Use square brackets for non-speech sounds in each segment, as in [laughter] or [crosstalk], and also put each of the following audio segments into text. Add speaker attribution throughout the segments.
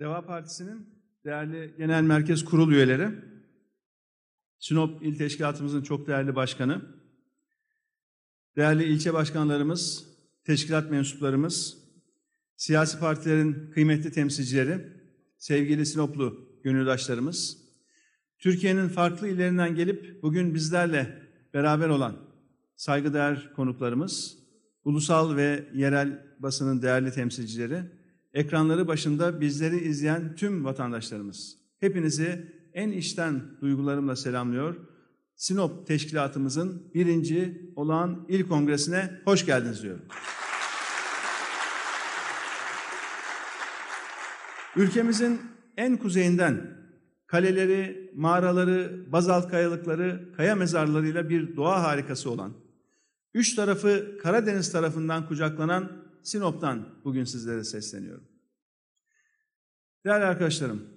Speaker 1: Deva Partisi'nin değerli genel merkez kurul üyeleri, Sinop İl Teşkilatımızın çok değerli başkanı, değerli ilçe başkanlarımız, teşkilat mensuplarımız, siyasi partilerin kıymetli temsilcileri, sevgili Sinoplu gönüldaşlarımız, Türkiye'nin farklı illerinden gelip bugün bizlerle beraber olan saygıdeğer konuklarımız, ulusal ve yerel basının değerli temsilcileri, ekranları başında bizleri izleyen tüm vatandaşlarımız. Hepinizi en içten duygularımla selamlıyor. Sinop Teşkilatımızın birinci olağan il kongresine hoş geldiniz diyorum. Ülkemizin en kuzeyinden kaleleri, mağaraları, bazalt kayalıkları, kaya mezarlarıyla bir doğa harikası olan, üç tarafı Karadeniz tarafından kucaklanan Sinop'tan bugün sizlere sesleniyorum. Değerli arkadaşlarım,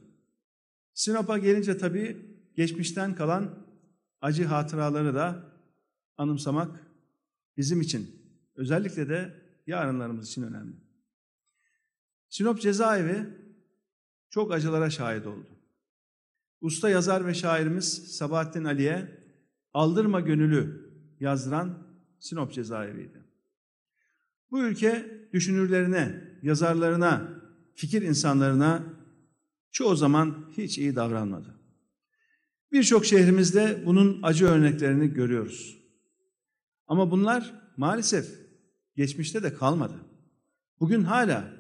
Speaker 1: Sinop'a gelince tabii geçmişten kalan acı hatıraları da anımsamak bizim için, özellikle de yarınlarımız için önemli. Sinop cezaevi çok acılara şahit oldu. Usta yazar ve şairimiz Sabahattin Ali'ye Aldırma Gönülü yazdıran Sinop cezaeviydi. Bu ülke düşünürlerine, yazarlarına, fikir insanlarına çoğu zaman hiç iyi davranmadı. Birçok şehrimizde bunun acı örneklerini görüyoruz. Ama bunlar maalesef geçmişte de kalmadı. Bugün hala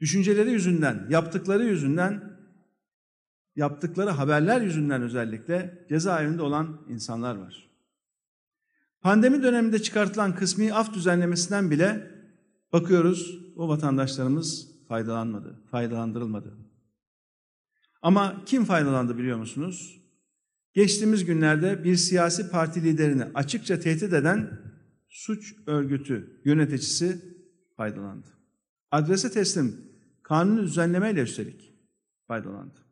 Speaker 1: düşünceleri yüzünden, yaptıkları yüzünden, yaptıkları haberler yüzünden özellikle cezaevinde olan insanlar var. Pandemi döneminde çıkartılan kısmi af düzenlemesinden bile bakıyoruz o vatandaşlarımız faydalanmadı, faydalandırılmadı. Ama kim faydalandı biliyor musunuz? Geçtiğimiz günlerde bir siyasi parti liderini açıkça tehdit eden suç örgütü yöneticisi faydalandı. Adrese teslim kanuni düzenlemeyle üstelik faydalandı.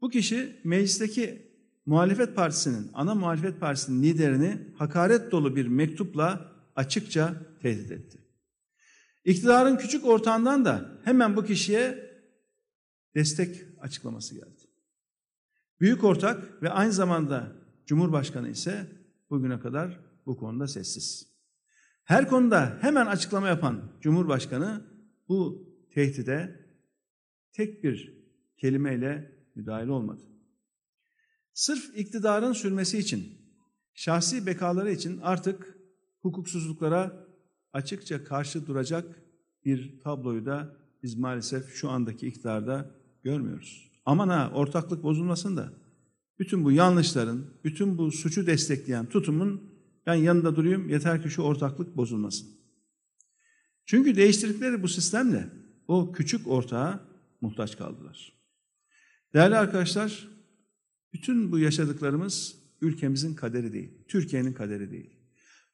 Speaker 1: Bu kişi meclisteki muhalefet partisinin, ana muhalefet partisinin liderini hakaret dolu bir mektupla açıkça tehdit etti. İktidarın küçük ortağından da hemen bu kişiye destek açıklaması geldi. Büyük ortak ve aynı zamanda Cumhurbaşkanı ise bugüne kadar bu konuda sessiz. Her konuda hemen açıklama yapan Cumhurbaşkanı bu tehdide tek bir kelimeyle müdahil olmadı. Sırf iktidarın sürmesi için, şahsi bekaları için artık hukuksuzluklara açıkça karşı duracak bir tabloyu da biz maalesef şu andaki iktidarda görmüyoruz. Aman ha ortaklık bozulmasın da bütün bu yanlışların, bütün bu suçu destekleyen tutumun ben yanında durayım yeter ki şu ortaklık bozulmasın. Çünkü değiştirdikleri bu sistemle o küçük ortağa muhtaç kaldılar. Değerli arkadaşlar, bütün bu yaşadıklarımız ülkemizin kaderi değil, Türkiye'nin kaderi değil.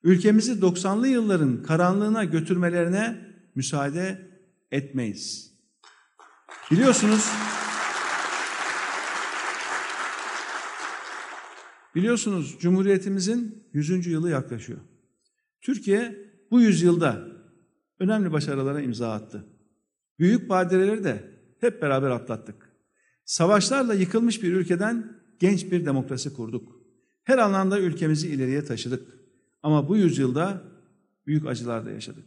Speaker 1: Ülkemizi 90'lı yılların karanlığına götürmelerine müsaade etmeyiz. Biliyorsunuz, biliyorsunuz Cumhuriyetimizin 100. yılı yaklaşıyor. Türkiye bu yüzyılda önemli başarılara imza attı. Büyük badireleri de hep beraber atlattık. Savaşlarla yıkılmış bir ülkeden genç bir demokrasi kurduk. Her alanda ülkemizi ileriye taşıdık. Ama bu yüzyılda büyük acılar da yaşadık.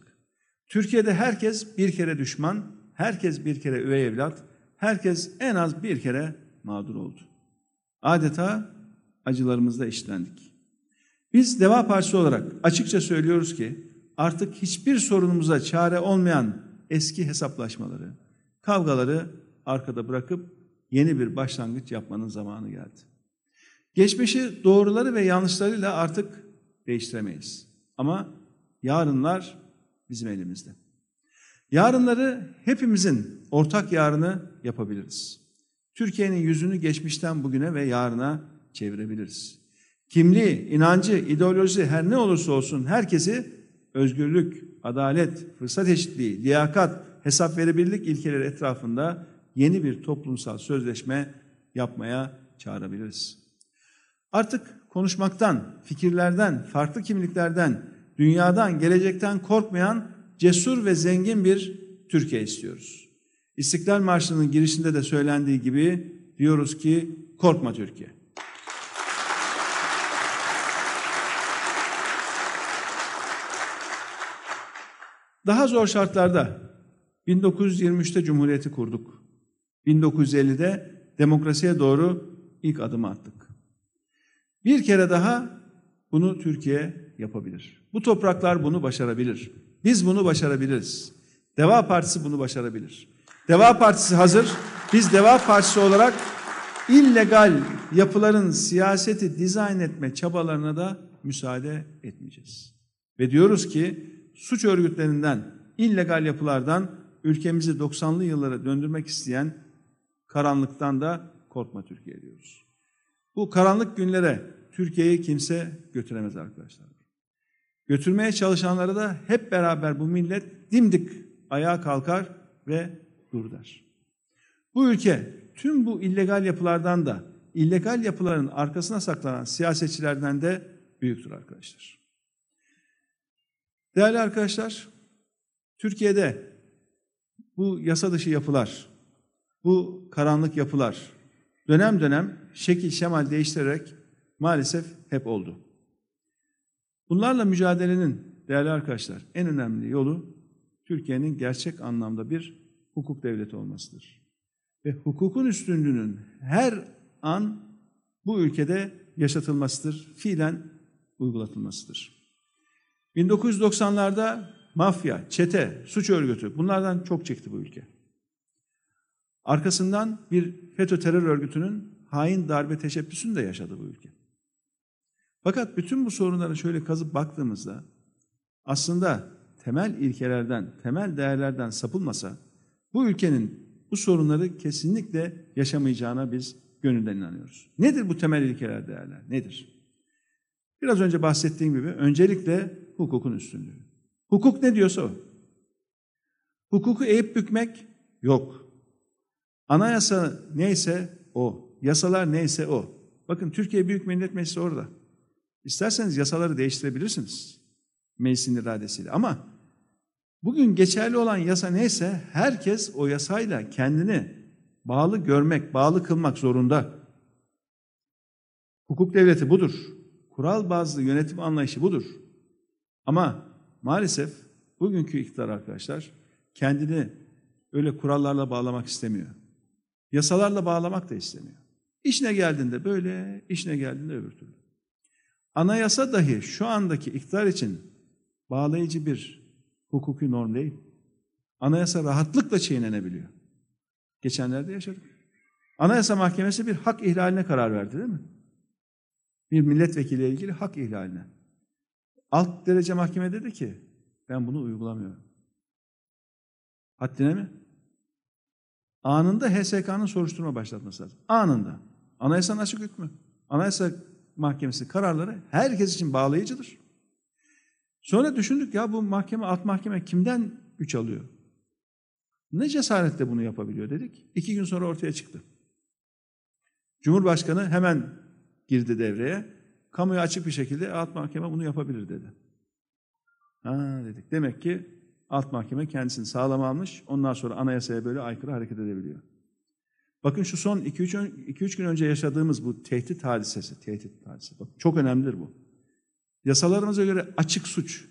Speaker 1: Türkiye'de herkes bir kere düşman, herkes bir kere üvey evlat, herkes en az bir kere mağdur oldu. Adeta acılarımızda işlendik. Biz Deva Partisi olarak açıkça söylüyoruz ki artık hiçbir sorunumuza çare olmayan eski hesaplaşmaları, kavgaları arkada bırakıp yeni bir başlangıç yapmanın zamanı geldi. Geçmişi doğruları ve yanlışlarıyla artık değiştiremeyiz. Ama yarınlar bizim elimizde. Yarınları hepimizin ortak yarını yapabiliriz. Türkiye'nin yüzünü geçmişten bugüne ve yarına çevirebiliriz. Kimliği, inancı, ideolojisi her ne olursa olsun herkesi özgürlük, adalet, fırsat eşitliği, liyakat, hesap verebilirlik ilkeleri etrafında yeni bir toplumsal sözleşme yapmaya çağırabiliriz. Artık konuşmaktan, fikirlerden, farklı kimliklerden, dünyadan, gelecekten korkmayan cesur ve zengin bir Türkiye istiyoruz. İstiklal Marşı'nın girişinde de söylendiği gibi diyoruz ki korkma Türkiye. Daha zor şartlarda 1923'te Cumhuriyeti kurduk. 1950'de demokrasiye doğru ilk adımı attık. Bir kere daha bunu Türkiye yapabilir. Bu topraklar bunu başarabilir. Biz bunu başarabiliriz. Deva Partisi bunu başarabilir. Deva Partisi hazır. Biz Deva Partisi olarak illegal yapıların siyaseti dizayn etme çabalarına da müsaade etmeyeceğiz. Ve diyoruz ki suç örgütlerinden, illegal yapılardan ülkemizi 90'lı yıllara döndürmek isteyen karanlıktan da korkma Türkiye diyoruz. Bu karanlık günlere Türkiye'yi kimse götüremez arkadaşlar. Götürmeye çalışanları da hep beraber bu millet dimdik ayağa kalkar ve dur der. Bu ülke tüm bu illegal yapılardan da illegal yapıların arkasına saklanan siyasetçilerden de büyüktür arkadaşlar. Değerli arkadaşlar, Türkiye'de bu yasa dışı yapılar, bu karanlık yapılar dönem dönem şekil şemal değiştirerek maalesef hep oldu. Bunlarla mücadelenin değerli arkadaşlar en önemli yolu Türkiye'nin gerçek anlamda bir hukuk devleti olmasıdır. Ve hukukun üstünlüğünün her an bu ülkede yaşatılmasıdır, fiilen uygulatılmasıdır. 1990'larda mafya, çete, suç örgütü bunlardan çok çekti bu ülke. Arkasından bir FETÖ terör örgütünün hain darbe teşebbüsünü de yaşadı bu ülke. Fakat bütün bu sorunlara şöyle kazıp baktığımızda aslında temel ilkelerden, temel değerlerden sapılmasa bu ülkenin bu sorunları kesinlikle yaşamayacağına biz gönülden inanıyoruz. Nedir bu temel ilkeler, değerler? Nedir? Biraz önce bahsettiğim gibi öncelikle hukukun üstünlüğü. Hukuk ne diyorsa o. Hukuku eğip bükmek yok. Anayasa neyse o. Yasalar neyse o. Bakın Türkiye Büyük Millet Meclisi orada. İsterseniz yasaları değiştirebilirsiniz. Meclisin iradesiyle. Ama bugün geçerli olan yasa neyse herkes o yasayla kendini bağlı görmek, bağlı kılmak zorunda. Hukuk devleti budur. Kural bazlı yönetim anlayışı budur. Ama maalesef bugünkü iktidar arkadaşlar kendini öyle kurallarla bağlamak istemiyor. Yasalarla bağlamak da istemiyor. İşine geldiğinde böyle, işine geldiğinde öbür türlü. Anayasa dahi şu andaki iktidar için bağlayıcı bir hukuki norm değil. Anayasa rahatlıkla çiğnenebiliyor. Geçenlerde yaşadık. Anayasa Mahkemesi bir hak ihlaline karar verdi değil mi? Bir milletvekiliyle ilgili hak ihlaline. Alt derece mahkeme dedi ki ben bunu uygulamıyorum. Haddine mi? Anında HSK'nın soruşturma başlatması lazım. Anında. Anayasanın açık hükmü. Anayasa Mahkemesi kararları herkes için bağlayıcıdır. Sonra düşündük ya bu mahkeme, alt mahkeme kimden güç alıyor? Ne cesaretle bunu yapabiliyor dedik. İki gün sonra ortaya çıktı. Cumhurbaşkanı hemen girdi devreye. Kamuya açık bir şekilde alt mahkeme bunu yapabilir dedi. Ha dedik. Demek ki alt mahkeme kendisini sağlam almış. Ondan sonra anayasaya böyle aykırı hareket edebiliyor. Bakın şu son 2-3 gün önce yaşadığımız bu tehdit hadisesi, tehdit hadisesi. Bak, çok önemlidir bu. Yasalarımıza göre açık suç,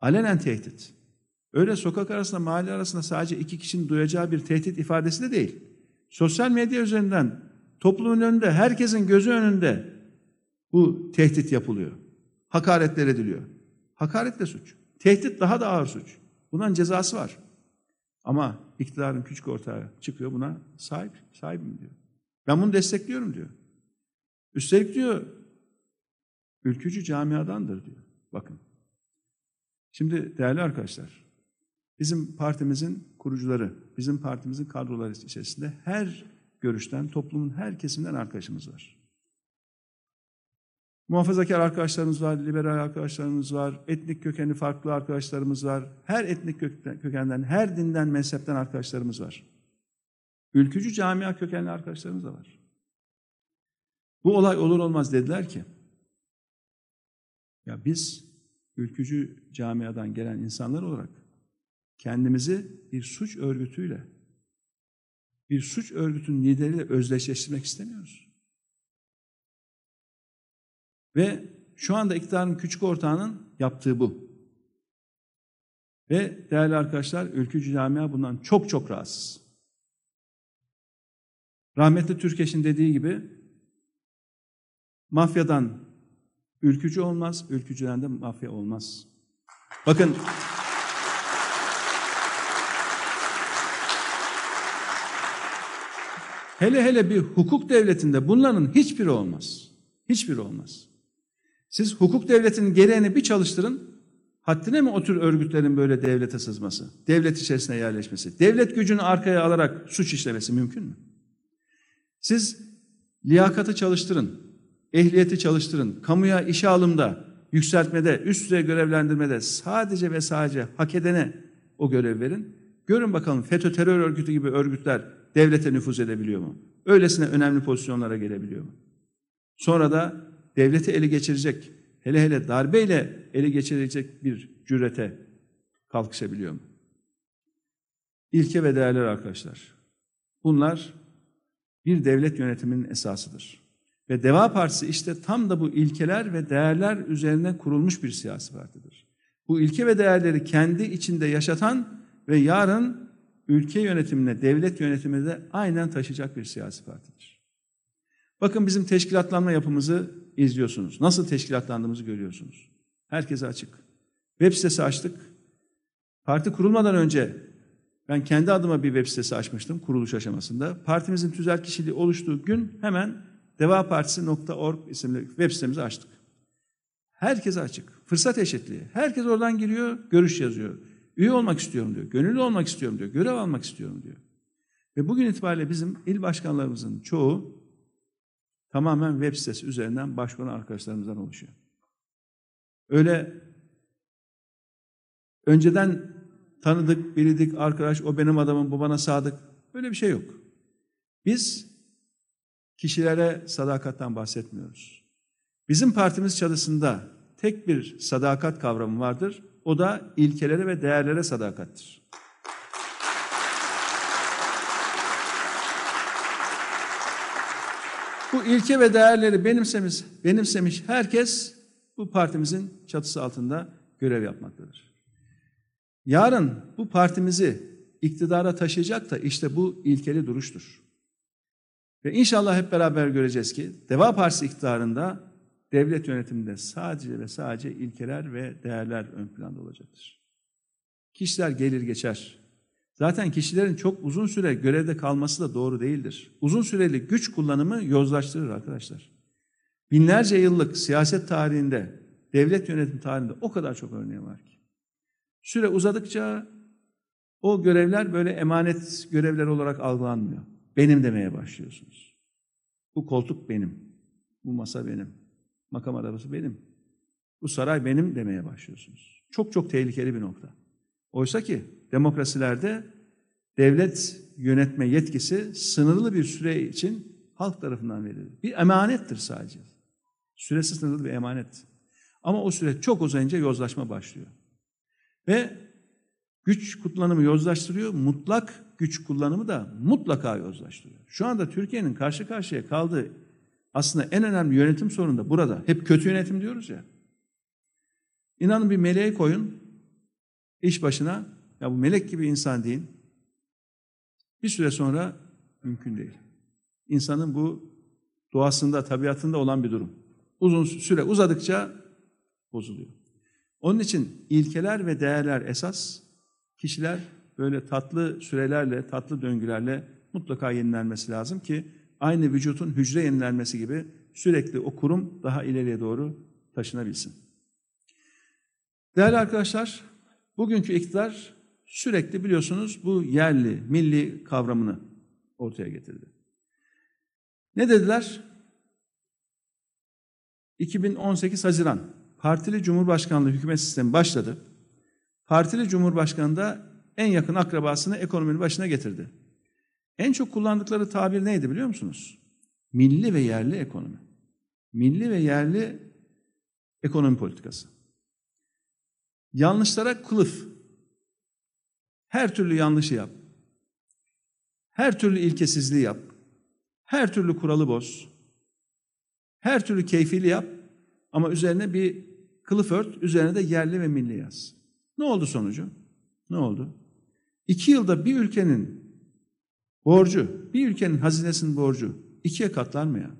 Speaker 1: alenen tehdit. Öyle sokak arasında, mahalle arasında sadece iki kişinin duyacağı bir tehdit ifadesi de değil. Sosyal medya üzerinden toplumun önünde, herkesin gözü önünde bu tehdit yapılıyor. Hakaretler ediliyor. Hakaret de suç. Tehdit daha da ağır suç. Bunun cezası var. Ama iktidarın küçük ortağı çıkıyor buna sahip, sahibim diyor. Ben bunu destekliyorum diyor. Üstelik diyor ülkücü camiadandır diyor. Bakın. Şimdi değerli arkadaşlar, bizim partimizin kurucuları, bizim partimizin kadroları içerisinde her görüşten, toplumun her kesiminden arkadaşımız var. Muhafazakar arkadaşlarımız var, liberal arkadaşlarımız var, etnik kökeni farklı arkadaşlarımız var. Her etnik kökenden, her dinden, mezhepten arkadaşlarımız var. Ülkücü camia kökenli arkadaşlarımız da var. Bu olay olur olmaz dediler ki, ya biz ülkücü camiadan gelen insanlar olarak kendimizi bir suç örgütüyle bir suç örgütünün lideriyle özdeşleştirmek istemiyoruz. Ve şu anda iktidarın küçük ortağının yaptığı bu. Ve değerli arkadaşlar, ülkücü camia bundan çok çok rahatsız. Rahmetli Türkeş'in dediği gibi mafyadan ülkücü olmaz, ülkücüden de mafya olmaz. Bakın hele hele bir hukuk devletinde bunların hiçbiri olmaz. Hiçbiri olmaz. Siz hukuk devletinin gereğini bir çalıştırın, haddine mi o tür örgütlerin böyle devlete sızması, devlet içerisine yerleşmesi, devlet gücünü arkaya alarak suç işlemesi mümkün mü? Siz liyakatı çalıştırın, ehliyeti çalıştırın, kamuya işe alımda, yükseltmede, üst düzey görevlendirmede sadece ve sadece hak edene o görev verin. Görün bakalım FETÖ terör örgütü gibi örgütler devlete nüfuz edebiliyor mu? Öylesine önemli pozisyonlara gelebiliyor mu? Sonra da devleti ele geçirecek, hele hele darbeyle ele geçirecek bir cürete kalkışabiliyor mu? İlke ve değerler arkadaşlar. Bunlar bir devlet yönetiminin esasıdır. Ve Deva Partisi işte tam da bu ilkeler ve değerler üzerine kurulmuş bir siyasi partidir. Bu ilke ve değerleri kendi içinde yaşatan ve yarın ülke yönetimine, devlet yönetimine de aynen taşıyacak bir siyasi partidir. Bakın bizim teşkilatlanma yapımızı izliyorsunuz. Nasıl teşkilatlandığımızı görüyorsunuz. Herkese açık. Web sitesi açtık. Parti kurulmadan önce ben kendi adıma bir web sitesi açmıştım kuruluş aşamasında. Partimizin tüzel kişiliği oluştuğu gün hemen devapartisi.org isimli web sitemizi açtık. Herkese açık. Fırsat eşitliği. Herkes oradan giriyor, görüş yazıyor. Üye olmak istiyorum diyor, gönüllü olmak istiyorum diyor, görev almak istiyorum diyor. Ve bugün itibariyle bizim il başkanlarımızın çoğu tamamen web sitesi üzerinden başvuran arkadaşlarımızdan oluşuyor. Öyle önceden tanıdık, bildik arkadaş, o benim adamım, bu bana sadık. Böyle bir şey yok. Biz kişilere sadakatten bahsetmiyoruz. Bizim partimiz çatısında tek bir sadakat kavramı vardır. O da ilkelere ve değerlere sadakattir. Bu ilke ve değerleri benimsemiş, benimsemiş herkes bu partimizin çatısı altında görev yapmaktadır. Yarın bu partimizi iktidara taşıyacak da işte bu ilkeli duruştur. Ve inşallah hep beraber göreceğiz ki Deva Partisi iktidarında devlet yönetiminde sadece ve sadece ilkeler ve değerler ön planda olacaktır. Kişiler gelir geçer. Zaten kişilerin çok uzun süre görevde kalması da doğru değildir. Uzun süreli güç kullanımı yozlaştırır arkadaşlar. Binlerce yıllık siyaset tarihinde, devlet yönetim tarihinde o kadar çok örneği var ki. Süre uzadıkça o görevler böyle emanet görevler olarak algılanmıyor. Benim demeye başlıyorsunuz. Bu koltuk benim. Bu masa benim. Makam arabası benim. Bu saray benim demeye başlıyorsunuz. Çok çok tehlikeli bir nokta. Oysa ki demokrasilerde devlet yönetme yetkisi sınırlı bir süre için halk tarafından verilir. Bir emanettir sadece. Süresi sınırlı bir emanet. Ama o süre çok uzayınca yozlaşma başlıyor. Ve güç kullanımı yozlaştırıyor, mutlak güç kullanımı da mutlaka yozlaştırıyor. Şu anda Türkiye'nin karşı karşıya kaldığı aslında en önemli yönetim sorunu da burada. Hep kötü yönetim diyoruz ya. İnanın bir meleği koyun iş başına. Ya bu melek gibi insan değil. Bir süre sonra mümkün değil. İnsanın bu doğasında, tabiatında olan bir durum. Uzun süre uzadıkça bozuluyor. Onun için ilkeler ve değerler esas, kişiler böyle tatlı sürelerle, tatlı döngülerle mutlaka yenilenmesi lazım ki aynı vücutun hücre yenilenmesi gibi sürekli o kurum daha ileriye doğru taşınabilsin. Değerli arkadaşlar, bugünkü iktidar sürekli biliyorsunuz bu yerli, milli kavramını ortaya getirdi. Ne dediler? 2018 Haziran partili cumhurbaşkanlığı hükümet sistemi başladı. Partili cumhurbaşkanı da en yakın akrabasını ekonominin başına getirdi. En çok kullandıkları tabir neydi biliyor musunuz? Milli ve yerli ekonomi. Milli ve yerli ekonomi politikası. Yanlışlara kılıf. Her türlü yanlışı yap. Her türlü ilkesizliği yap. Her türlü kuralı boz. Her türlü keyfili yap. Ama üzerine bir kılıf ört, üzerine de yerli ve milli yaz. Ne oldu sonucu? Ne oldu? İki yılda bir ülkenin borcu, bir ülkenin hazinesinin borcu ikiye katlar mı ya?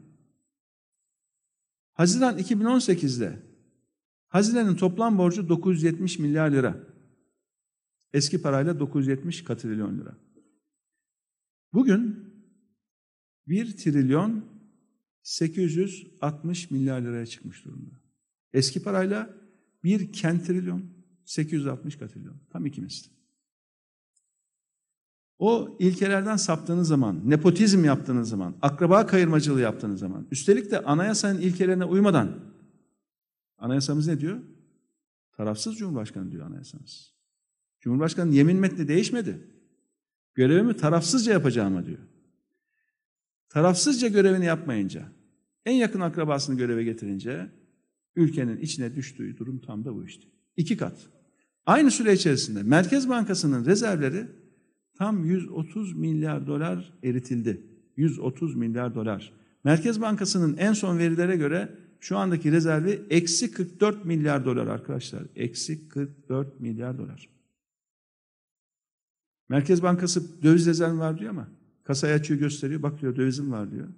Speaker 1: Haziran 2018'de hazinenin toplam borcu 970 milyar lira. Eski parayla 970 katrilyon lira. Bugün 1 trilyon 860 milyar liraya çıkmış durumda. Eski parayla 1 kentrilyon 860 katrilyon. Tam iki misli. O ilkelerden saptığınız zaman, nepotizm yaptığınız zaman, akraba kayırmacılığı yaptığınız zaman, üstelik de anayasanın ilkelerine uymadan, anayasamız ne diyor? Tarafsız Cumhurbaşkanı diyor anayasamız. Cumhurbaşkanı yemin metni değişmedi. Görevimi tarafsızca yapacağıma diyor. Tarafsızca görevini yapmayınca, en yakın akrabasını göreve getirince, ülkenin içine düştüğü durum tam da bu işte. İki kat. Aynı süre içerisinde Merkez Bankası'nın rezervleri tam 130 milyar dolar eritildi. 130 milyar dolar. Merkez Bankası'nın en son verilere göre şu andaki rezervi eksi 44 milyar dolar arkadaşlar. Eksi 44 milyar dolar. Merkez Bankası döviz rezervi var diyor ama kasayı açıyor gösteriyor. Bak diyor dövizim var diyor.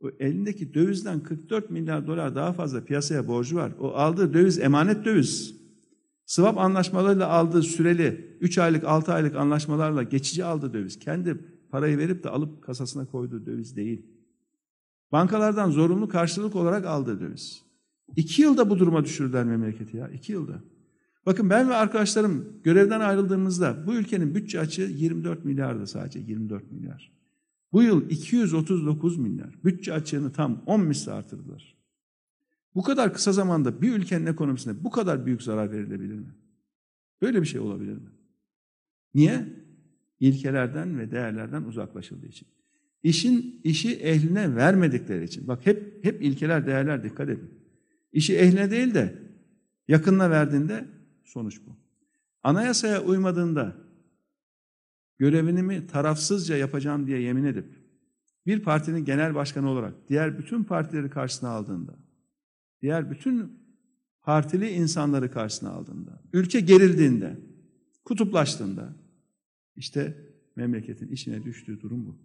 Speaker 1: O elindeki dövizden 44 milyar dolar daha fazla piyasaya borcu var. O aldığı döviz emanet döviz. Swap anlaşmalarıyla aldığı süreli 3 aylık 6 aylık anlaşmalarla geçici aldığı döviz. Kendi parayı verip de alıp kasasına koyduğu döviz değil. Bankalardan zorunlu karşılık olarak aldığı döviz. İki yılda bu duruma düşürdüler memleketi ya. iki yılda. Bakın ben ve arkadaşlarım görevden ayrıldığımızda bu ülkenin bütçe açığı 24 milyardı sadece 24 milyar. Bu yıl 239 milyar. Bütçe açığını tam 10 misli artırdılar. Bu kadar kısa zamanda bir ülkenin ekonomisine bu kadar büyük zarar verilebilir mi? Böyle bir şey olabilir mi? Niye? İlkelerden ve değerlerden uzaklaşıldığı için. İşin işi ehline vermedikleri için. Bak hep hep ilkeler, değerler dikkat edin. İşi ehline değil de yakınına verdiğinde sonuç bu. Anayasaya uymadığında görevini tarafsızca yapacağım diye yemin edip bir partinin genel başkanı olarak diğer bütün partileri karşısına aldığında diğer bütün partili insanları karşısına aldığında, ülke gerildiğinde, kutuplaştığında işte memleketin içine düştüğü durum bu.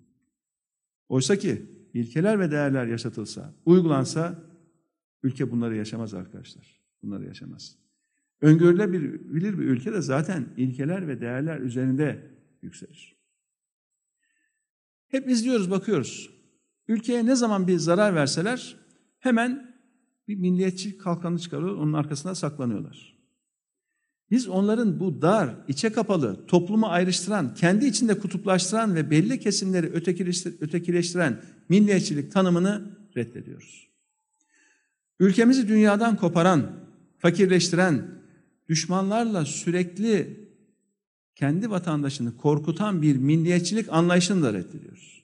Speaker 1: Oysa ki ilkeler ve değerler yaşatılsa, uygulansa ülke bunları yaşamaz arkadaşlar. Bunları yaşamaz. Öngörülebilir bir ülke de zaten ilkeler ve değerler üzerinde yükselir. Hep izliyoruz, bakıyoruz. Ülkeye ne zaman bir zarar verseler hemen bir milliyetçi kalkanı çıkarıyor, onun arkasına saklanıyorlar. Biz onların bu dar, içe kapalı, toplumu ayrıştıran, kendi içinde kutuplaştıran ve belli kesimleri ötekileştiren milliyetçilik tanımını reddediyoruz. Ülkemizi dünyadan koparan, fakirleştiren, düşmanlarla sürekli kendi vatandaşını korkutan bir milliyetçilik anlayışını da reddediyoruz.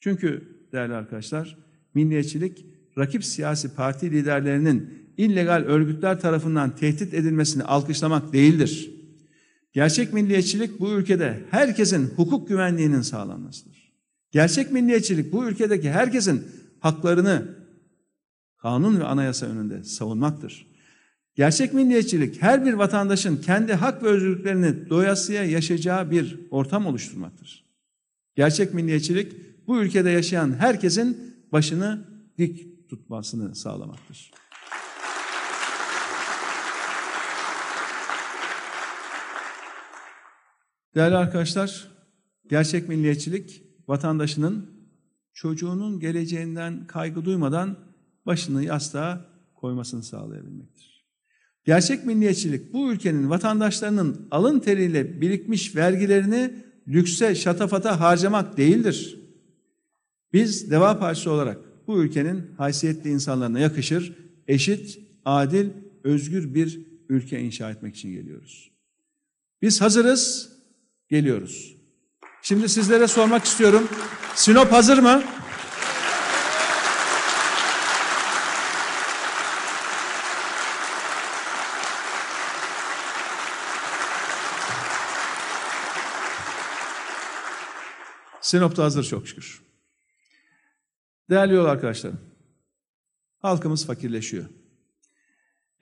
Speaker 1: Çünkü değerli arkadaşlar, milliyetçilik rakip siyasi parti liderlerinin illegal örgütler tarafından tehdit edilmesini alkışlamak değildir. Gerçek milliyetçilik bu ülkede herkesin hukuk güvenliğinin sağlanmasıdır. Gerçek milliyetçilik bu ülkedeki herkesin haklarını kanun ve anayasa önünde savunmaktır. Gerçek milliyetçilik her bir vatandaşın kendi hak ve özgürlüklerini doyasıya yaşayacağı bir ortam oluşturmaktır. Gerçek milliyetçilik bu ülkede yaşayan herkesin başını dik tutmasını sağlamaktır. Değerli arkadaşlar, gerçek milliyetçilik vatandaşının çocuğunun geleceğinden kaygı duymadan başını yastığa koymasını sağlayabilmektir. Gerçek milliyetçilik bu ülkenin vatandaşlarının alın teriyle birikmiş vergilerini lükse, şatafata harcamak değildir. Biz Deva Partisi olarak bu ülkenin haysiyetli insanlarına yakışır, eşit, adil, özgür bir ülke inşa etmek için geliyoruz. Biz hazırız, geliyoruz. Şimdi sizlere sormak istiyorum. Sinop hazır mı? Sinop'ta hazır çok şükür. Değerli yol arkadaşlarım, halkımız fakirleşiyor.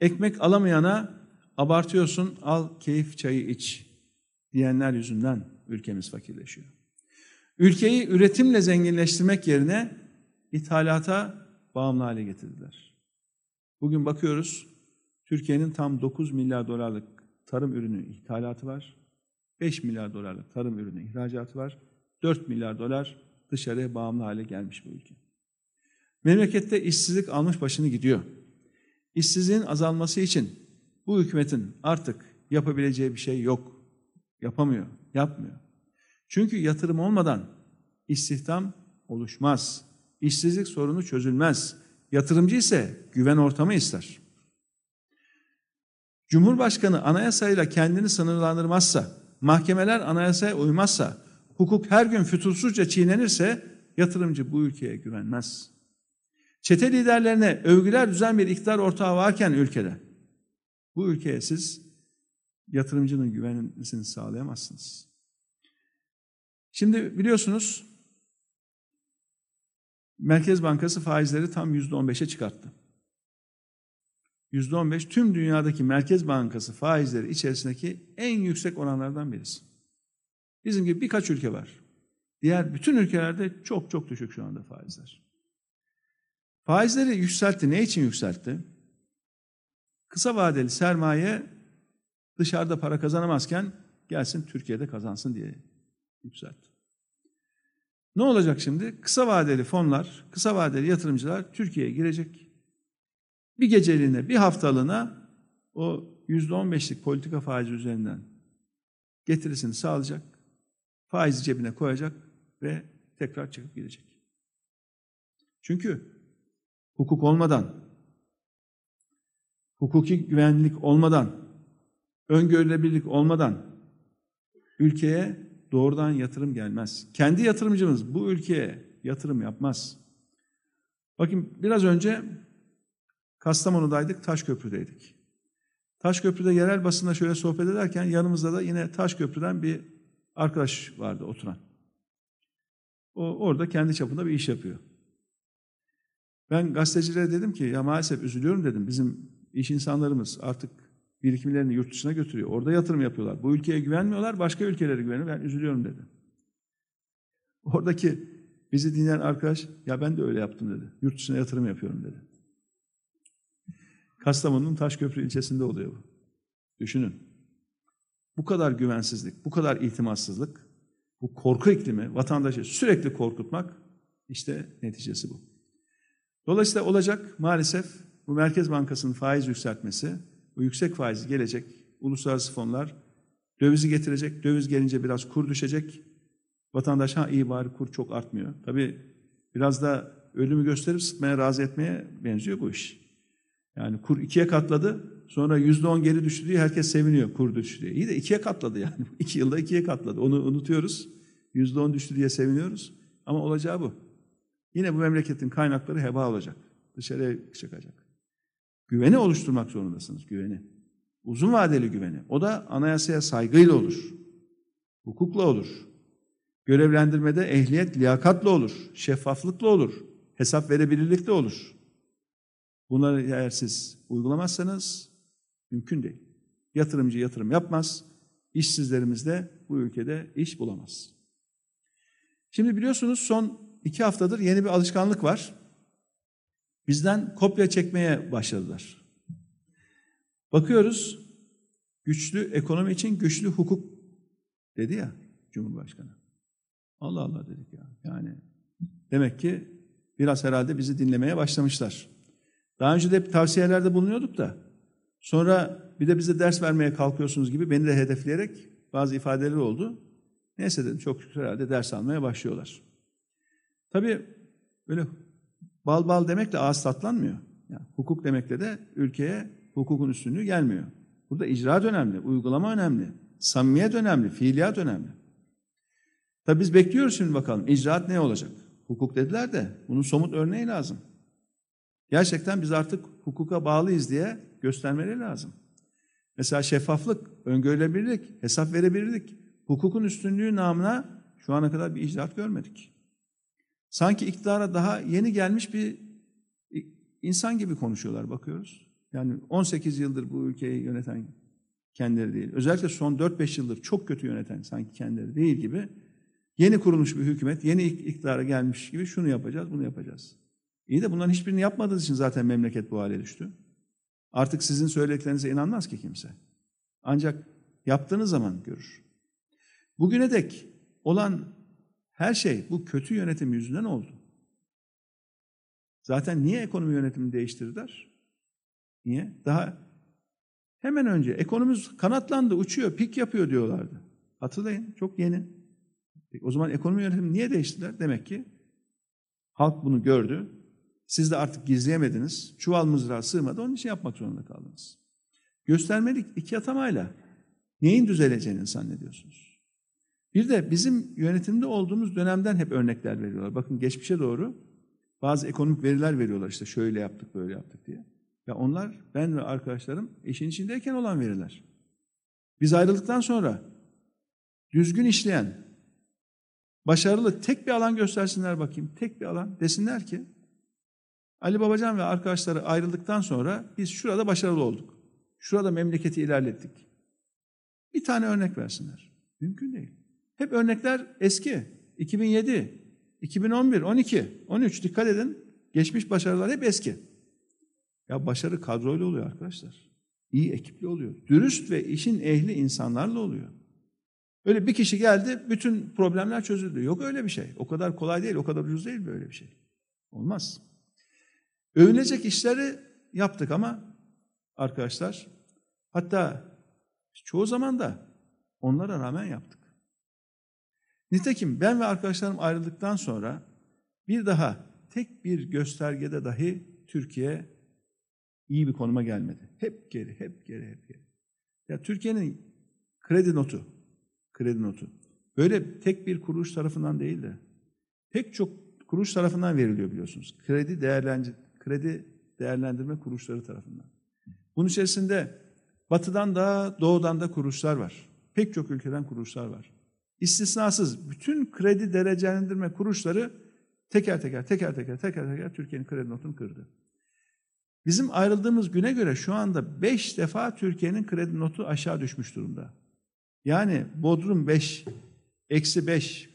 Speaker 1: Ekmek alamayana abartıyorsun, al keyif çayı iç diyenler yüzünden ülkemiz fakirleşiyor. Ülkeyi üretimle zenginleştirmek yerine ithalata bağımlı hale getirdiler. Bugün bakıyoruz, Türkiye'nin tam 9 milyar dolarlık tarım ürünü ithalatı var. 5 milyar dolarlık tarım ürünü ihracatı var. 4 milyar dolar dışarıya bağımlı hale gelmiş bu ülke. Memlekette işsizlik almış başını gidiyor. İşsizliğin azalması için bu hükümetin artık yapabileceği bir şey yok. Yapamıyor, yapmıyor. Çünkü yatırım olmadan istihdam oluşmaz. İşsizlik sorunu çözülmez. Yatırımcı ise güven ortamı ister. Cumhurbaşkanı anayasayla kendini sınırlandırmazsa, mahkemeler anayasaya uymazsa, hukuk her gün fütursuzca çiğnenirse yatırımcı bu ülkeye güvenmez. Çete liderlerine övgüler düzen bir iktidar ortağı varken ülkede bu ülkeye siz yatırımcının güvenlisini sağlayamazsınız. Şimdi biliyorsunuz Merkez Bankası faizleri tam yüzde on beşe çıkarttı. Yüzde on beş tüm dünyadaki Merkez Bankası faizleri içerisindeki en yüksek oranlardan birisi. Bizim gibi birkaç ülke var. Diğer bütün ülkelerde çok çok düşük şu anda faizler. Faizleri yükseltti. Ne için yükseltti? Kısa vadeli sermaye dışarıda para kazanamazken gelsin Türkiye'de kazansın diye yükseltti. Ne olacak şimdi? Kısa vadeli fonlar, kısa vadeli yatırımcılar Türkiye'ye girecek. Bir geceliğine, bir haftalığına o yüzde on beşlik politika faizi üzerinden getirisini sağlayacak, faizi cebine koyacak ve tekrar çıkıp gidecek. Çünkü hukuk olmadan, hukuki güvenlik olmadan, öngörülebilirlik olmadan ülkeye doğrudan yatırım gelmez. Kendi yatırımcımız bu ülkeye yatırım yapmaz. Bakın biraz önce Kastamonu'daydık, Taşköprü'deydik. Taşköprü'de yerel basında şöyle sohbet ederken yanımızda da yine Taşköprü'den bir arkadaş vardı oturan. O orada kendi çapında bir iş yapıyor. Ben gazetecilere dedim ki ya maalesef üzülüyorum dedim. Bizim iş insanlarımız artık birikimlerini yurt dışına götürüyor. Orada yatırım yapıyorlar. Bu ülkeye güvenmiyorlar, başka ülkelere güveniyor. Ben üzülüyorum dedi. Oradaki bizi dinleyen arkadaş, ya ben de öyle yaptım dedi. Yurt dışına yatırım yapıyorum dedi. Kastamonu'nun Taşköprü ilçesinde oluyor bu. Düşünün. Bu kadar güvensizlik, bu kadar itimatsızlık, bu korku iklimi vatandaşı sürekli korkutmak işte neticesi bu. Dolayısıyla olacak maalesef bu Merkez Bankası'nın faiz yükseltmesi, bu yüksek faiz gelecek, uluslararası fonlar dövizi getirecek, döviz gelince biraz kur düşecek. Vatandaş ha iyi bari kur çok artmıyor. Tabii biraz da ölümü gösterip sıtmaya razı etmeye benziyor bu iş. Yani kur ikiye katladı, sonra yüzde on geri düştü diye herkes seviniyor kur düştü diye. İyi de ikiye katladı yani. [laughs] İki yılda ikiye katladı. Onu unutuyoruz. Yüzde on düştü diye seviniyoruz. Ama olacağı bu. Yine bu memleketin kaynakları heba olacak. Dışarıya çıkacak. Güveni oluşturmak zorundasınız, güveni. Uzun vadeli güveni. O da anayasaya saygıyla olur. Hukukla olur. Görevlendirmede ehliyet, liyakatla olur. Şeffaflıkla olur. Hesap verebilirlikle olur. Bunları eğer siz uygulamazsanız mümkün değil. Yatırımcı yatırım yapmaz. İşsizlerimiz de bu ülkede iş bulamaz. Şimdi biliyorsunuz son iki haftadır yeni bir alışkanlık var. Bizden kopya çekmeye başladılar. Bakıyoruz, güçlü ekonomi için güçlü hukuk dedi ya Cumhurbaşkanı. Allah Allah dedik ya. Yani demek ki biraz herhalde bizi dinlemeye başlamışlar. Daha önce de hep tavsiyelerde bulunuyorduk da sonra bir de bize ders vermeye kalkıyorsunuz gibi beni de hedefleyerek bazı ifadeler oldu. Neyse dedim çok şükür herhalde ders almaya başlıyorlar. Tabii böyle bal bal demekle ağız tatlanmıyor. Yani hukuk demekle de ülkeye hukukun üstünlüğü gelmiyor. Burada icraat önemli, uygulama önemli, samimiyet önemli, fiiliyat önemli. Tabii biz bekliyoruz şimdi bakalım icraat ne olacak? Hukuk dediler de bunun somut örneği lazım. Gerçekten biz artık hukuka bağlıyız diye göstermeleri lazım. Mesela şeffaflık, öngörülebilirlik, hesap verebilirlik, hukukun üstünlüğü namına şu ana kadar bir icraat görmedik. Sanki iktidara daha yeni gelmiş bir insan gibi konuşuyorlar bakıyoruz. Yani 18 yıldır bu ülkeyi yöneten kendileri değil. Özellikle son 4-5 yıldır çok kötü yöneten sanki kendileri değil gibi yeni kurulmuş bir hükümet, yeni iktidara gelmiş gibi şunu yapacağız, bunu yapacağız. İyi de bunların hiçbirini yapmadığınız için zaten memleket bu hale düştü. Artık sizin söylediklerinize inanmaz ki kimse. Ancak yaptığınız zaman görür. Bugüne dek olan her şey bu kötü yönetim yüzünden oldu. Zaten niye ekonomi yönetimini değiştirdiler? Niye? Daha hemen önce ekonomimiz kanatlandı, uçuyor, pik yapıyor diyorlardı. Hatırlayın, çok yeni. O zaman ekonomi yönetimi niye değiştiler? Demek ki halk bunu gördü. Siz de artık gizleyemediniz. Çuval mızrağı sığmadı, onun için yapmak zorunda kaldınız. Göstermelik iki atamayla neyin düzeleceğini zannediyorsunuz? Bir de bizim yönetimde olduğumuz dönemden hep örnekler veriyorlar. Bakın geçmişe doğru bazı ekonomik veriler veriyorlar işte şöyle yaptık böyle yaptık diye. Ya onlar ben ve arkadaşlarım işin içindeyken olan veriler. Biz ayrıldıktan sonra düzgün işleyen, başarılı tek bir alan göstersinler bakayım. Tek bir alan desinler ki Ali Babacan ve arkadaşları ayrıldıktan sonra biz şurada başarılı olduk. Şurada memleketi ilerlettik. Bir tane örnek versinler. Mümkün değil. Hep örnekler eski. 2007, 2011, 12, 13 dikkat edin. Geçmiş başarılar hep eski. Ya başarı kadroyla oluyor arkadaşlar. İyi ekiple oluyor. Dürüst ve işin ehli insanlarla oluyor. Öyle bir kişi geldi, bütün problemler çözüldü. Yok öyle bir şey. O kadar kolay değil, o kadar ucuz değil böyle bir şey. Olmaz. Övünecek işleri yaptık ama arkadaşlar, hatta çoğu zaman da onlara rağmen yaptık. Nitekim ben ve arkadaşlarım ayrıldıktan sonra bir daha tek bir göstergede dahi Türkiye iyi bir konuma gelmedi. Hep geri, hep geri, hep geri. Ya Türkiye'nin kredi notu, kredi notu böyle tek bir kuruluş tarafından değil de pek çok kuruluş tarafından veriliyor biliyorsunuz. Kredi değerlendir kredi değerlendirme kuruluşları tarafından. Bunun içerisinde batıdan da doğudan da kuruluşlar var. Pek çok ülkeden kuruluşlar var. İstisnasız bütün kredi derecelendirme kuruluşları teker teker teker teker teker teker Türkiye'nin kredi notunu kırdı. Bizim ayrıldığımız güne göre şu anda beş defa Türkiye'nin kredi notu aşağı düşmüş durumda. Yani Bodrum 5, eksi 5,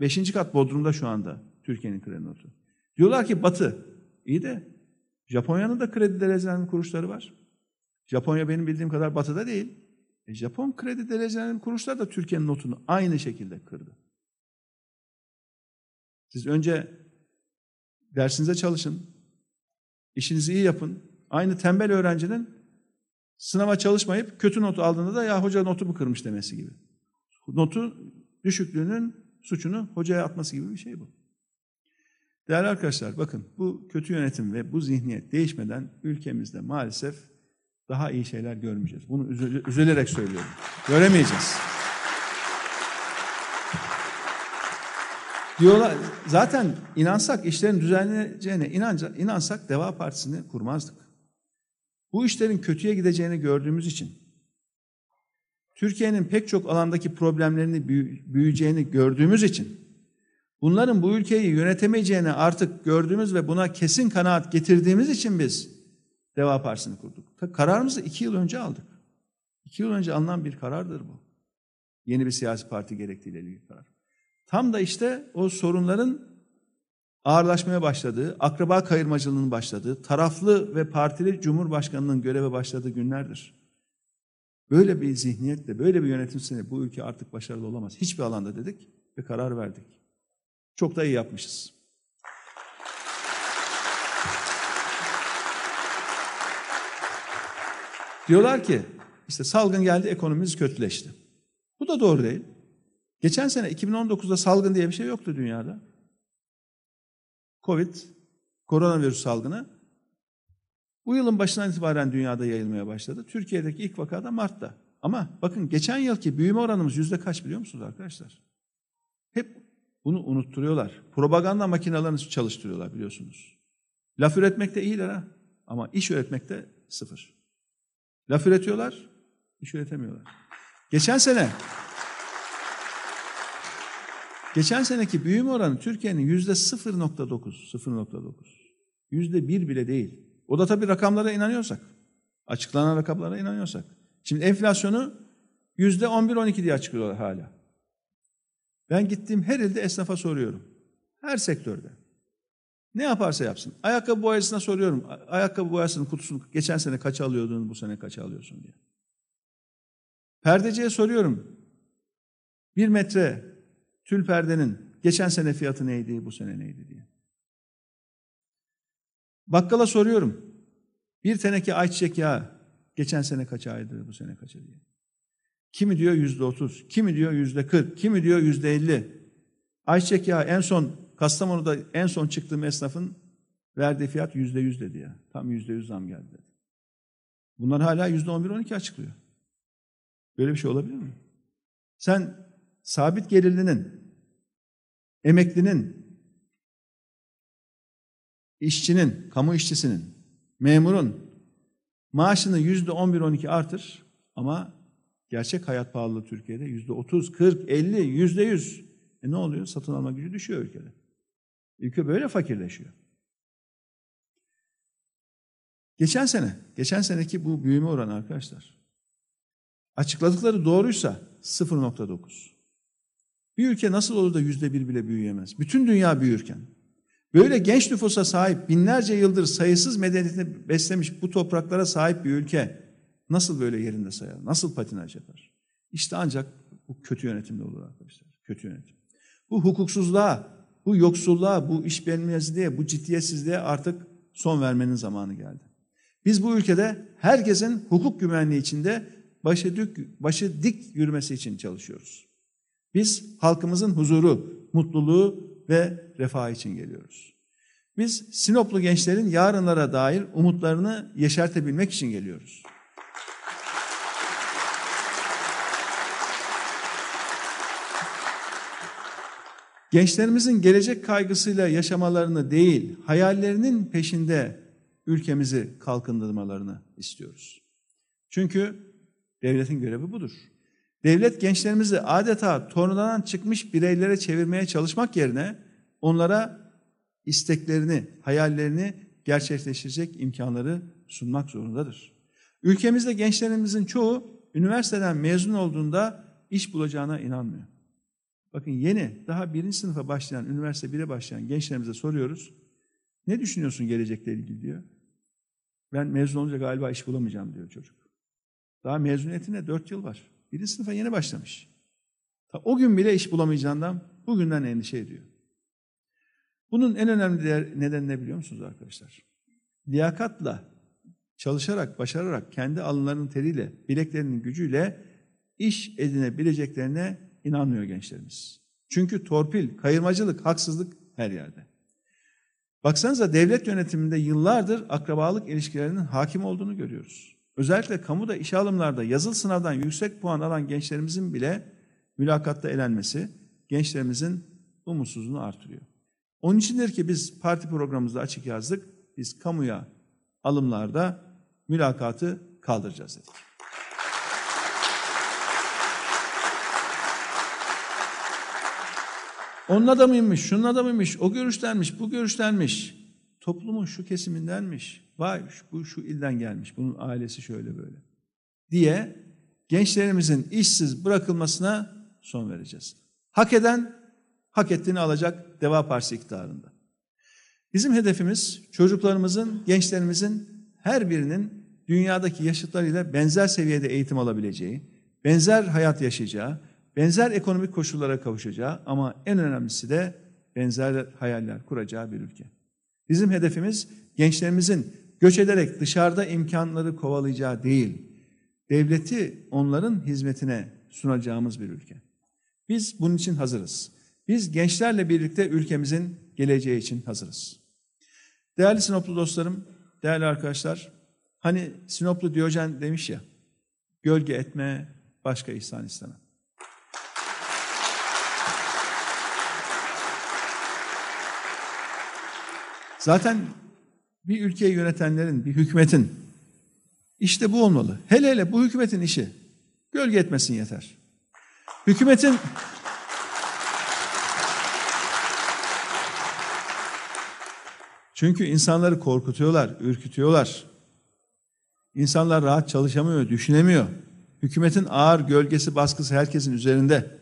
Speaker 1: beşinci kat Bodrum'da şu anda Türkiye'nin kredi notu. Diyorlar ki Batı, iyi de Japonya'nın da kredi derecelendirme kuruluşları var. Japonya benim bildiğim kadar batıda değil. E Japon kredi derecelendirme kuruluşları da Türkiye'nin notunu aynı şekilde kırdı. Siz önce dersinize çalışın, işinizi iyi yapın. Aynı tembel öğrencinin sınava çalışmayıp kötü notu aldığında da ya hoca notumu kırmış demesi gibi. Notu düşüklüğünün suçunu hocaya atması gibi bir şey bu. Değerli arkadaşlar bakın bu kötü yönetim ve bu zihniyet değişmeden ülkemizde maalesef daha iyi şeyler görmeyeceğiz. Bunu üzülerek söylüyorum. Göremeyeceğiz. Diyorlar zaten inansak işlerin düzenleneceğine inanca, inansak Deva Partisi'ni kurmazdık. Bu işlerin kötüye gideceğini gördüğümüz için Türkiye'nin pek çok alandaki problemlerini büyüyeceğini gördüğümüz için bunların bu ülkeyi yönetemeyeceğini artık gördüğümüz ve buna kesin kanaat getirdiğimiz için biz Deva Partisi'ni kurduk. Kararımızı iki yıl önce aldık. İki yıl önce alınan bir karardır bu. Yeni bir siyasi parti gerektiğiyle ilgili karar. Tam da işte o sorunların ağırlaşmaya başladığı, akraba kayırmacılığının başladığı, taraflı ve partili cumhurbaşkanının göreve başladığı günlerdir. Böyle bir zihniyetle, böyle bir yönetim sistemi bu ülke artık başarılı olamaz. Hiçbir alanda dedik ve karar verdik. Çok da iyi yapmışız. Diyorlar ki işte salgın geldi ekonomimiz kötüleşti. Bu da doğru değil. Geçen sene 2019'da salgın diye bir şey yoktu dünyada. Covid, koronavirüs salgını bu yılın başından itibaren dünyada yayılmaya başladı. Türkiye'deki ilk vaka da Mart'ta. Ama bakın geçen yılki büyüme oranımız yüzde kaç biliyor musunuz arkadaşlar? Hep bunu unutturuyorlar. Propaganda makinelerini çalıştırıyorlar biliyorsunuz. Laf üretmekte iyiler ha ama iş üretmekte sıfır. Laf üretiyorlar, iş üretemiyorlar. Geçen sene Geçen seneki büyüme oranı Türkiye'nin yüzde 0.9, 0.9. Yüzde bir bile değil. O da tabii rakamlara inanıyorsak. Açıklanan rakamlara inanıyorsak. Şimdi enflasyonu yüzde 11-12 diye açıklıyorlar hala. Ben gittiğim her ilde esnafa soruyorum. Her sektörde. Ne yaparsa yapsın. Ayakkabı boyacısına soruyorum. Ayakkabı boyasının kutusunu geçen sene kaça alıyordun, bu sene kaça alıyorsun diye. Perdeciye soruyorum. Bir metre tül perdenin geçen sene fiyatı neydi, bu sene neydi diye. Bakkala soruyorum. Bir teneke ayçiçek yağı geçen sene kaça aydı, bu sene kaça diye. Kimi diyor yüzde otuz, kimi diyor yüzde kırk, kimi diyor yüzde elli. Ayçiçek yağı en son Kastamonu'da en son çıktığım esnafın verdiği fiyat yüzde yüz dedi ya. Tam yüzde yüz zam geldi dedi. Bunlar hala yüzde on bir, on iki açıklıyor. Böyle bir şey olabilir mi? Sen sabit gelirlinin, emeklinin, işçinin, kamu işçisinin, memurun maaşını yüzde on bir, on iki artır ama gerçek hayat pahalılığı Türkiye'de yüzde otuz, kırk, elli, yüzde yüz. E ne oluyor? Satın alma gücü düşüyor ülkede. Ülke böyle fakirleşiyor. Geçen sene, geçen seneki bu büyüme oranı arkadaşlar. Açıkladıkları doğruysa 0.9. Bir ülke nasıl olur da yüzde bir bile büyüyemez? Bütün dünya büyürken. Böyle genç nüfusa sahip binlerce yıldır sayısız medeniyetini beslemiş bu topraklara sahip bir ülke nasıl böyle yerinde sayar? Nasıl patinaj yapar? İşte ancak bu kötü yönetimde olur arkadaşlar. Kötü yönetim. Bu hukuksuzluğa, bu yoksulluğa, bu iş beğenmezliğe, bu ciddiyetsizliğe artık son vermenin zamanı geldi. Biz bu ülkede herkesin hukuk güvenliği içinde başı dik, başı dik yürümesi için çalışıyoruz. Biz halkımızın huzuru, mutluluğu ve refah için geliyoruz. Biz Sinoplu gençlerin yarınlara dair umutlarını yeşertebilmek için geliyoruz. Gençlerimizin gelecek kaygısıyla yaşamalarını değil, hayallerinin peşinde ülkemizi kalkındırmalarını istiyoruz. Çünkü devletin görevi budur. Devlet gençlerimizi adeta tornadan çıkmış bireylere çevirmeye çalışmak yerine onlara isteklerini, hayallerini gerçekleştirecek imkanları sunmak zorundadır. Ülkemizde gençlerimizin çoğu üniversiteden mezun olduğunda iş bulacağına inanmıyor. Bakın yeni, daha birinci sınıfa başlayan, üniversite bire başlayan gençlerimize soruyoruz. Ne düşünüyorsun gelecekle ilgili diyor. Ben mezun olunca galiba iş bulamayacağım diyor çocuk. Daha mezuniyetine dört yıl var. Birinci sınıfa yeni başlamış. O gün bile iş bulamayacağından bugünden endişe ediyor. Bunun en önemli nedeni ne biliyor musunuz arkadaşlar? Liyakatla, çalışarak, başararak, kendi alınlarının teriyle, bileklerinin gücüyle iş edinebileceklerine inanmıyor gençlerimiz. Çünkü torpil, kayırmacılık, haksızlık her yerde. Baksanıza devlet yönetiminde yıllardır akrabalık ilişkilerinin hakim olduğunu görüyoruz. Özellikle kamuda işe alımlarda yazılı sınavdan yüksek puan alan gençlerimizin bile mülakatta elenmesi gençlerimizin umutsuzluğunu artırıyor. Onun içindir ki biz parti programımızda açık yazdık. Biz kamuya alımlarda mülakatı kaldıracağız dedik. Onun adamıymış, şunun adamıymış, o görüştenmiş, bu görüştenmiş. Toplumun şu kesimindenmiş. Vay bu şu ilden gelmiş, bunun ailesi şöyle böyle. Diye gençlerimizin işsiz bırakılmasına son vereceğiz. Hak eden hak ettiğini alacak Deva Partisi iktidarında. Bizim hedefimiz çocuklarımızın, gençlerimizin her birinin dünyadaki yaşıtlarıyla benzer seviyede eğitim alabileceği, benzer hayat yaşayacağı, benzer ekonomik koşullara kavuşacağı ama en önemlisi de benzer hayaller kuracağı bir ülke. Bizim hedefimiz gençlerimizin göç ederek dışarıda imkanları kovalayacağı değil, devleti onların hizmetine sunacağımız bir ülke. Biz bunun için hazırız. Biz gençlerle birlikte ülkemizin geleceği için hazırız. Değerli Sinoplu dostlarım, değerli arkadaşlar, hani Sinoplu Diyojen demiş ya, gölge etme, başka ihsan istemem. Zaten bir ülkeyi yönetenlerin, bir hükümetin işte bu olmalı. Hele hele bu hükümetin işi. Gölge etmesin yeter. Hükümetin Çünkü insanları korkutuyorlar, ürkütüyorlar. İnsanlar rahat çalışamıyor, düşünemiyor. Hükümetin ağır gölgesi, baskısı herkesin üzerinde.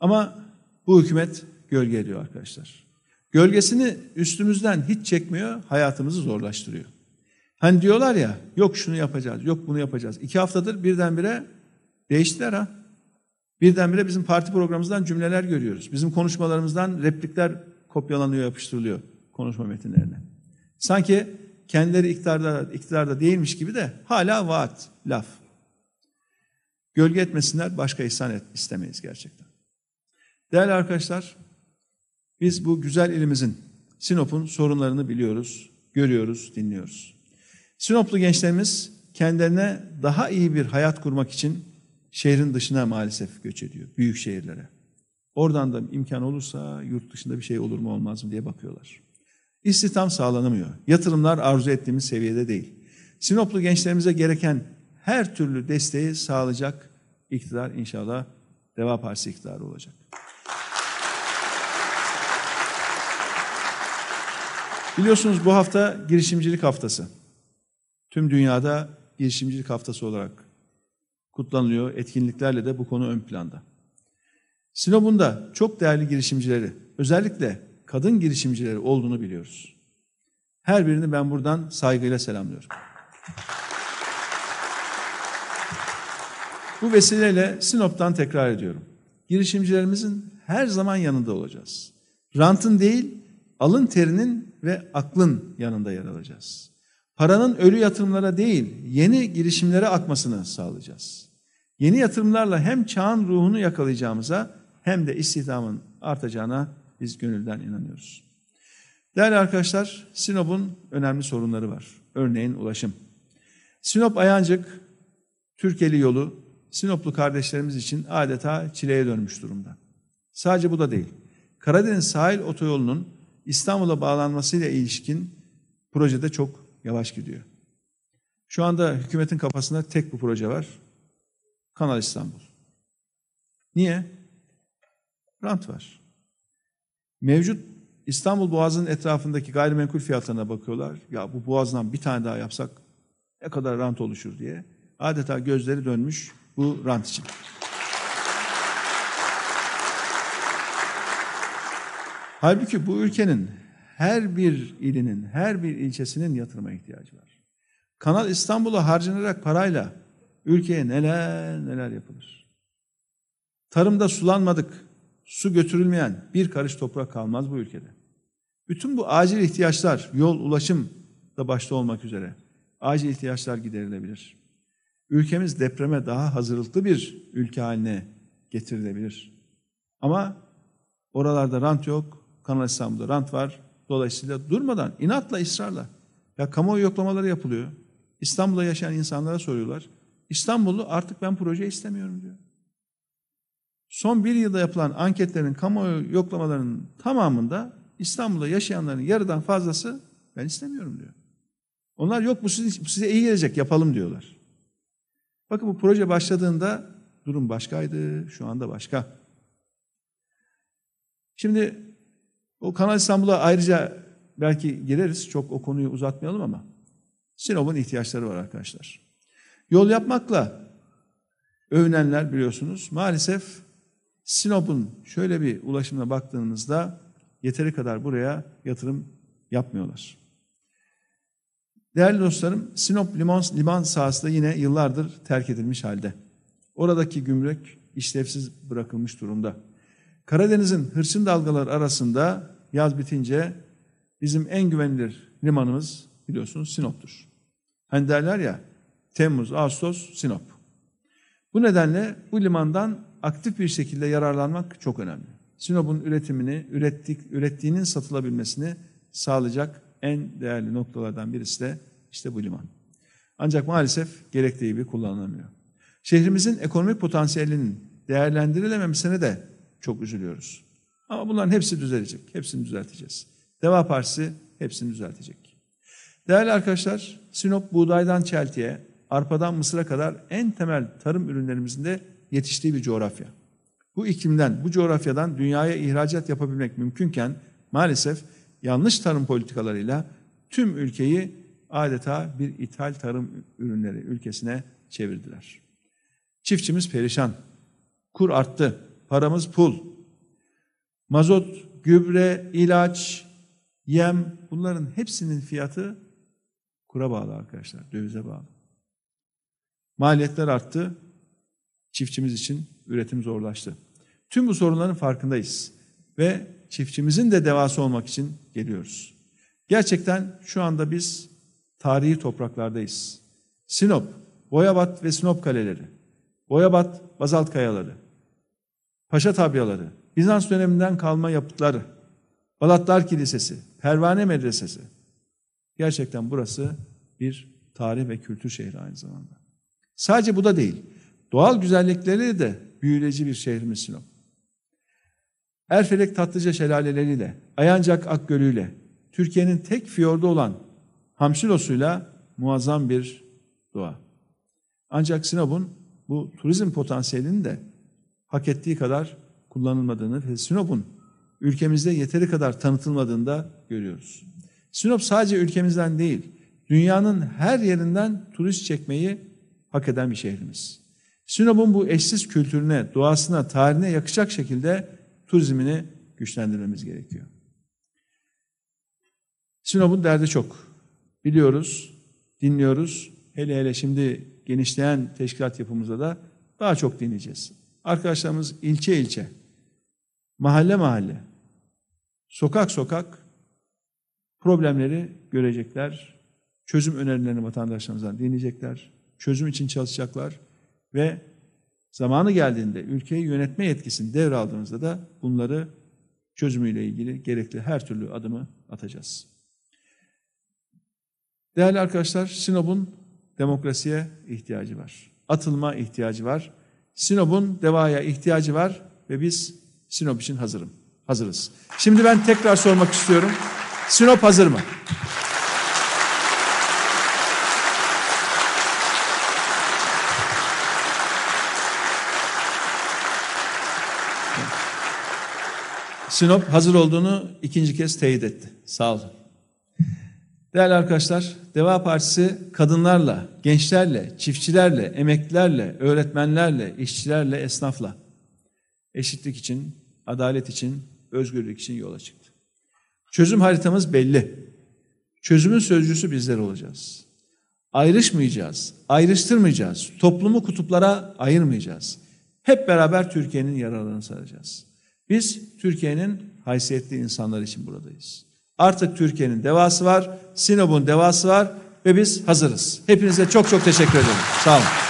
Speaker 1: Ama bu hükümet gölge ediyor arkadaşlar. Gölgesini üstümüzden hiç çekmiyor, hayatımızı zorlaştırıyor. Hani diyorlar ya, yok şunu yapacağız, yok bunu yapacağız. İki haftadır birdenbire değiştiler ha. Birdenbire bizim parti programımızdan cümleler görüyoruz. Bizim konuşmalarımızdan replikler kopyalanıyor, yapıştırılıyor konuşma metinlerine. Sanki kendileri iktidarda, iktidarda değilmiş gibi de hala vaat, laf. Gölge etmesinler, başka ihsan et, istemeyiz gerçekten. Değerli arkadaşlar, biz bu güzel ilimizin, Sinop'un sorunlarını biliyoruz, görüyoruz, dinliyoruz. Sinoplu gençlerimiz kendilerine daha iyi bir hayat kurmak için şehrin dışına maalesef göç ediyor, büyük şehirlere. Oradan da imkan olursa yurt dışında bir şey olur mu olmaz mı diye bakıyorlar. İstihdam sağlanamıyor. Yatırımlar arzu ettiğimiz seviyede değil. Sinoplu gençlerimize gereken her türlü desteği sağlayacak iktidar inşallah Deva Partisi iktidarı olacak. Biliyorsunuz bu hafta girişimcilik haftası. Tüm dünyada girişimcilik haftası olarak kutlanılıyor. Etkinliklerle de bu konu ön planda. Sinop'un da çok değerli girişimcileri, özellikle kadın girişimcileri olduğunu biliyoruz. Her birini ben buradan saygıyla selamlıyorum. Bu vesileyle Sinop'tan tekrar ediyorum. Girişimcilerimizin her zaman yanında olacağız. Rantın değil, alın terinin ve aklın yanında yer alacağız. Paranın ölü yatırımlara değil, yeni girişimlere akmasını sağlayacağız. Yeni yatırımlarla hem çağın ruhunu yakalayacağımıza hem de istihdamın artacağına biz gönülden inanıyoruz. Değerli arkadaşlar, Sinop'un önemli sorunları var. Örneğin ulaşım. Sinop Ayancık, Türkeli yolu Sinoplu kardeşlerimiz için adeta çileye dönmüş durumda. Sadece bu da değil. Karadeniz sahil otoyolunun İstanbul'a bağlanmasıyla ilişkin projede çok yavaş gidiyor. Şu anda hükümetin kafasında tek bu proje var. Kanal İstanbul. Niye? Rant var. Mevcut İstanbul Boğazı'nın etrafındaki gayrimenkul fiyatlarına bakıyorlar. Ya bu boğazdan bir tane daha yapsak ne kadar rant oluşur diye. Adeta gözleri dönmüş bu rant için. Halbuki bu ülkenin her bir ilinin, her bir ilçesinin yatırıma ihtiyacı var. Kanal İstanbul'a harcanarak parayla ülkeye neler neler yapılır. Tarımda sulanmadık, su götürülmeyen bir karış toprak kalmaz bu ülkede. Bütün bu acil ihtiyaçlar, yol, ulaşım da başta olmak üzere acil ihtiyaçlar giderilebilir. Ülkemiz depreme daha hazırlıklı bir ülke haline getirilebilir. Ama oralarda rant yok, Kanal İstanbul'da rant var. Dolayısıyla durmadan, inatla, ısrarla. Ya kamuoyu yoklamaları yapılıyor. İstanbul'da yaşayan insanlara soruyorlar. İstanbullu artık ben proje istemiyorum diyor. Son bir yılda yapılan anketlerin, kamuoyu yoklamalarının tamamında İstanbul'da yaşayanların yarıdan fazlası ben istemiyorum diyor. Onlar yok bu size, bu size iyi gelecek yapalım diyorlar. Bakın bu proje başladığında durum başkaydı, şu anda başka. Şimdi o Kanal İstanbul'a ayrıca belki gireriz, çok o konuyu uzatmayalım ama Sinop'un ihtiyaçları var arkadaşlar. Yol yapmakla övünenler biliyorsunuz maalesef Sinop'un şöyle bir ulaşımına baktığınızda yeteri kadar buraya yatırım yapmıyorlar. Değerli dostlarım, Sinop liman, liman sahası da yine yıllardır terk edilmiş halde. Oradaki gümrük işlevsiz bırakılmış durumda. Karadeniz'in hırçın dalgalar arasında yaz bitince bizim en güvenilir limanımız biliyorsunuz Sinop'tur. Hani derler ya Temmuz, Ağustos, Sinop. Bu nedenle bu limandan aktif bir şekilde yararlanmak çok önemli. Sinop'un üretimini, ürettik, ürettiğinin satılabilmesini sağlayacak en değerli noktalardan birisi de işte bu liman. Ancak maalesef gerektiği gibi kullanılamıyor. Şehrimizin ekonomik potansiyelinin değerlendirilememesine de çok üzülüyoruz. Ama bunların hepsi düzelecek. Hepsini düzelteceğiz. Deva Partisi hepsini düzeltecek. Değerli arkadaşlar, Sinop buğdaydan çeltiye, arpadan mısıra kadar en temel tarım ürünlerimizin de yetiştiği bir coğrafya. Bu iklimden, bu coğrafyadan dünyaya ihracat yapabilmek mümkünken maalesef yanlış tarım politikalarıyla tüm ülkeyi adeta bir ithal tarım ürünleri ülkesine çevirdiler. Çiftçimiz perişan. Kur arttı. Paramız pul. Mazot, gübre, ilaç, yem bunların hepsinin fiyatı kura bağlı arkadaşlar, dövize bağlı. Maliyetler arttı. Çiftçimiz için üretim zorlaştı. Tüm bu sorunların farkındayız ve çiftçimizin de devası olmak için geliyoruz. Gerçekten şu anda biz tarihi topraklardayız. Sinop, Boyabat ve Sinop kaleleri, Boyabat bazalt kayaları, Paşa tabyaları, Bizans döneminden kalma yapıtları, Balatlar Kilisesi, Pervane Medresesi. Gerçekten burası bir tarih ve kültür şehri aynı zamanda. Sadece bu da değil. Doğal güzellikleri de büyüleyici bir şehrimiz Sinop. Erfelek Tatlıca şelaleleriyle, Ayancak Akgölü'yle, Türkiye'nin tek fiyordu olan Hamsilos'uyla muazzam bir doğa. Ancak Sinop'un bu turizm potansiyelini de hak ettiği kadar kullanılmadığını ve Sinop'un ülkemizde yeteri kadar tanıtılmadığını da görüyoruz. Sinop sadece ülkemizden değil, dünyanın her yerinden turist çekmeyi hak eden bir şehrimiz. Sinop'un bu eşsiz kültürüne, doğasına, tarihine yakışacak şekilde turizmini güçlendirmemiz gerekiyor. Sinop'un derdi çok. Biliyoruz, dinliyoruz. Hele hele şimdi genişleyen teşkilat yapımızda da daha çok dinleyeceğiz. Arkadaşlarımız ilçe ilçe, mahalle mahalle, sokak sokak problemleri görecekler. Çözüm önerilerini vatandaşlarımızdan dinleyecekler. Çözüm için çalışacaklar ve zamanı geldiğinde ülkeyi yönetme yetkisini devraldığımızda da bunları çözümüyle ilgili gerekli her türlü adımı atacağız. Değerli arkadaşlar, Sinop'un demokrasiye ihtiyacı var. Atılma ihtiyacı var. Sinop'un devaya ihtiyacı var ve biz Sinop için hazırım. Hazırız. Şimdi ben tekrar sormak istiyorum. Sinop hazır mı? Sinop hazır olduğunu ikinci kez teyit etti. Sağ olun. Değerli arkadaşlar, Deva Partisi kadınlarla, gençlerle, çiftçilerle, emeklilerle, öğretmenlerle, işçilerle, esnafla eşitlik için, adalet için, özgürlük için yola çıktı. Çözüm haritamız belli. Çözümün sözcüsü bizler olacağız. Ayrışmayacağız, ayrıştırmayacağız, toplumu kutuplara ayırmayacağız. Hep beraber Türkiye'nin yaralarını saracağız. Biz Türkiye'nin haysiyetli insanlar için buradayız. Artık Türkiye'nin devası var, Sinop'un devası var ve biz hazırız. Hepinize çok çok teşekkür ederim. Sağ olun.